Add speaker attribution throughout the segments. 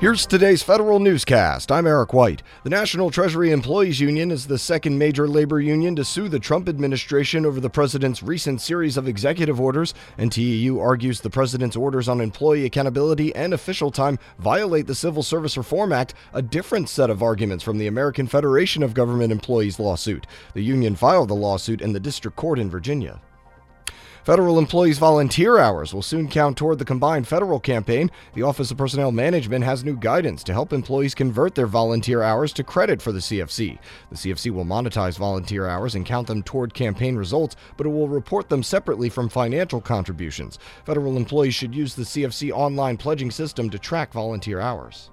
Speaker 1: Here's today's federal newscast. I'm Eric White. The National Treasury Employees Union is the second major labor union to sue the Trump administration over the president's recent series of executive orders. NTEU argues the president's orders on employee accountability and official time violate the Civil Service Reform Act, a different set of arguments from the American Federation of Government Employees lawsuit. The union filed the lawsuit in the district court in Virginia. Federal employees' volunteer hours will soon count toward the combined federal campaign. The Office of Personnel Management has new guidance to help employees convert their volunteer hours to credit for the CFC. The CFC will monetize volunteer hours and count them toward campaign results, but it will report them separately from financial contributions. Federal employees should use the CFC online pledging system to track volunteer hours.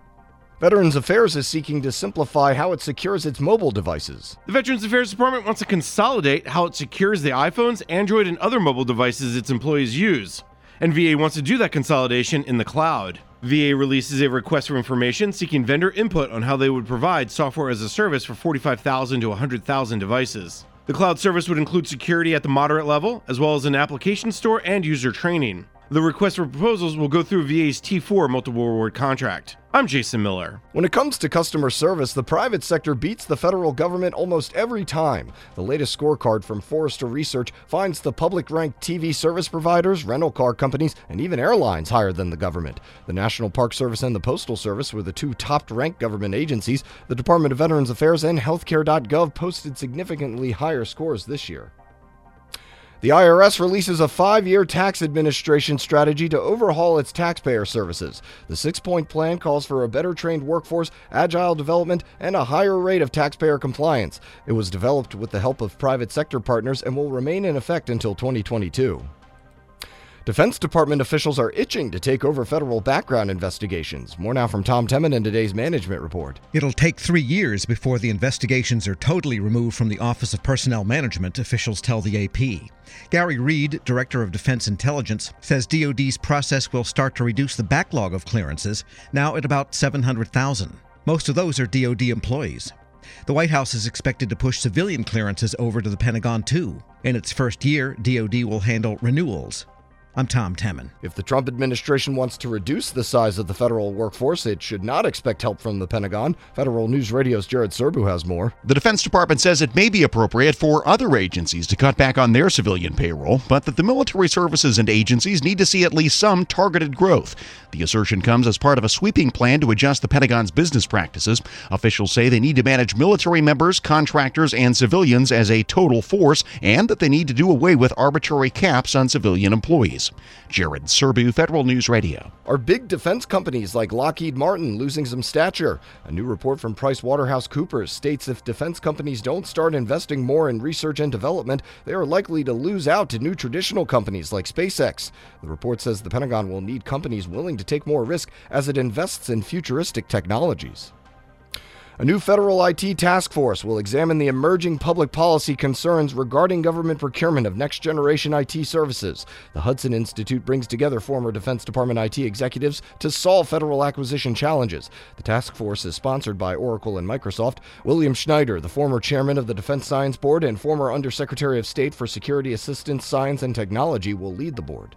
Speaker 1: Veterans Affairs is seeking to simplify how it secures its mobile devices.
Speaker 2: The Veterans Affairs Department wants to consolidate how it secures the iPhones, Android, and other mobile devices its employees use. And VA wants to do that consolidation in the cloud. VA releases a request for information seeking vendor input on how they would provide software as a service for 45,000 to 100,000 devices. The cloud service would include security at the moderate level, as well as an application store and user training. The request for proposals will go through VA's T4 multiple reward contract. I'm Jason Miller.
Speaker 1: When it comes to customer service, the private sector beats the federal government almost every time. The latest scorecard from Forrester Research finds the public ranked TV service providers, rental car companies, and even airlines higher than the government. The National Park Service and the Postal Service were the two top ranked government agencies. The Department of Veterans Affairs and Healthcare.gov posted significantly higher scores this year. The IRS releases a five year tax administration strategy to overhaul its taxpayer services. The six point plan calls for a better trained workforce, agile development, and a higher rate of taxpayer compliance. It was developed with the help of private sector partners and will remain in effect until 2022. Defense Department officials are itching to take over federal background investigations. More now from Tom Temin in today's management report.
Speaker 3: It'll take three years before the investigations are totally removed from the Office of Personnel Management, officials tell the AP. Garry Reid, Director of Defense Intelligence, says DoD's process will start to reduce the backlog of clearances, now at about 700,000. Most of those are DoD employees. The White House is expected to push civilian clearances over to the Pentagon, too. In its first year, DoD will handle renewals. I'm Tom Temin.
Speaker 1: If the Trump administration wants to reduce the size of the federal workforce, it should not expect help from the Pentagon. Federal News Radio's Jared Serbu has more.
Speaker 4: The Defense Department says it may be appropriate for other agencies to cut back on their civilian payroll, but that the military services and agencies need to see at least some targeted growth. The assertion comes as part of a sweeping plan to adjust the Pentagon's business practices. Officials say they need to manage military members, contractors, and civilians as a total force, and that they need to do away with arbitrary caps on civilian employees. Jared Serbu, Federal News Radio.
Speaker 1: Are big defense companies like Lockheed Martin losing some stature? A new report from PricewaterhouseCoopers states if defense companies don't start investing more in research and development, they are likely to lose out to new traditional companies like SpaceX. The report says the Pentagon will need companies willing to take more risk as it invests in futuristic technologies. A new federal IT task force will examine the emerging public policy concerns regarding government procurement of next generation IT services. The Hudson Institute brings together former Defense Department IT executives to solve federal acquisition challenges. The task force is sponsored by Oracle and Microsoft. William Schneider, the former chairman of the Defense Science Board and former Undersecretary of State for Security Assistance, Science, and Technology, will lead the board.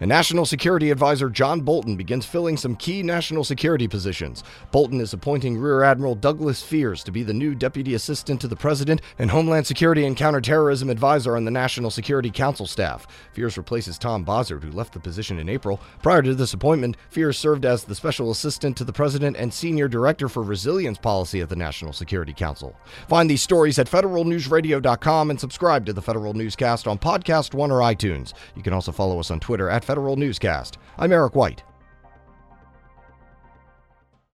Speaker 1: And National Security Advisor John Bolton begins filling some key national security positions. Bolton is appointing Rear Admiral Douglas Fears to be the new Deputy Assistant to the President and Homeland Security and Counterterrorism Advisor on the National Security Council staff. Fears replaces Tom Bossert, who left the position in April. Prior to this appointment, Fears served as the Special Assistant to the President and Senior Director for Resilience Policy at the National Security Council. Find these stories at federalnewsradio.com and subscribe to the Federal Newscast on Podcast One or iTunes. You can also follow us on Twitter at Federal Newscast. I'm Eric White.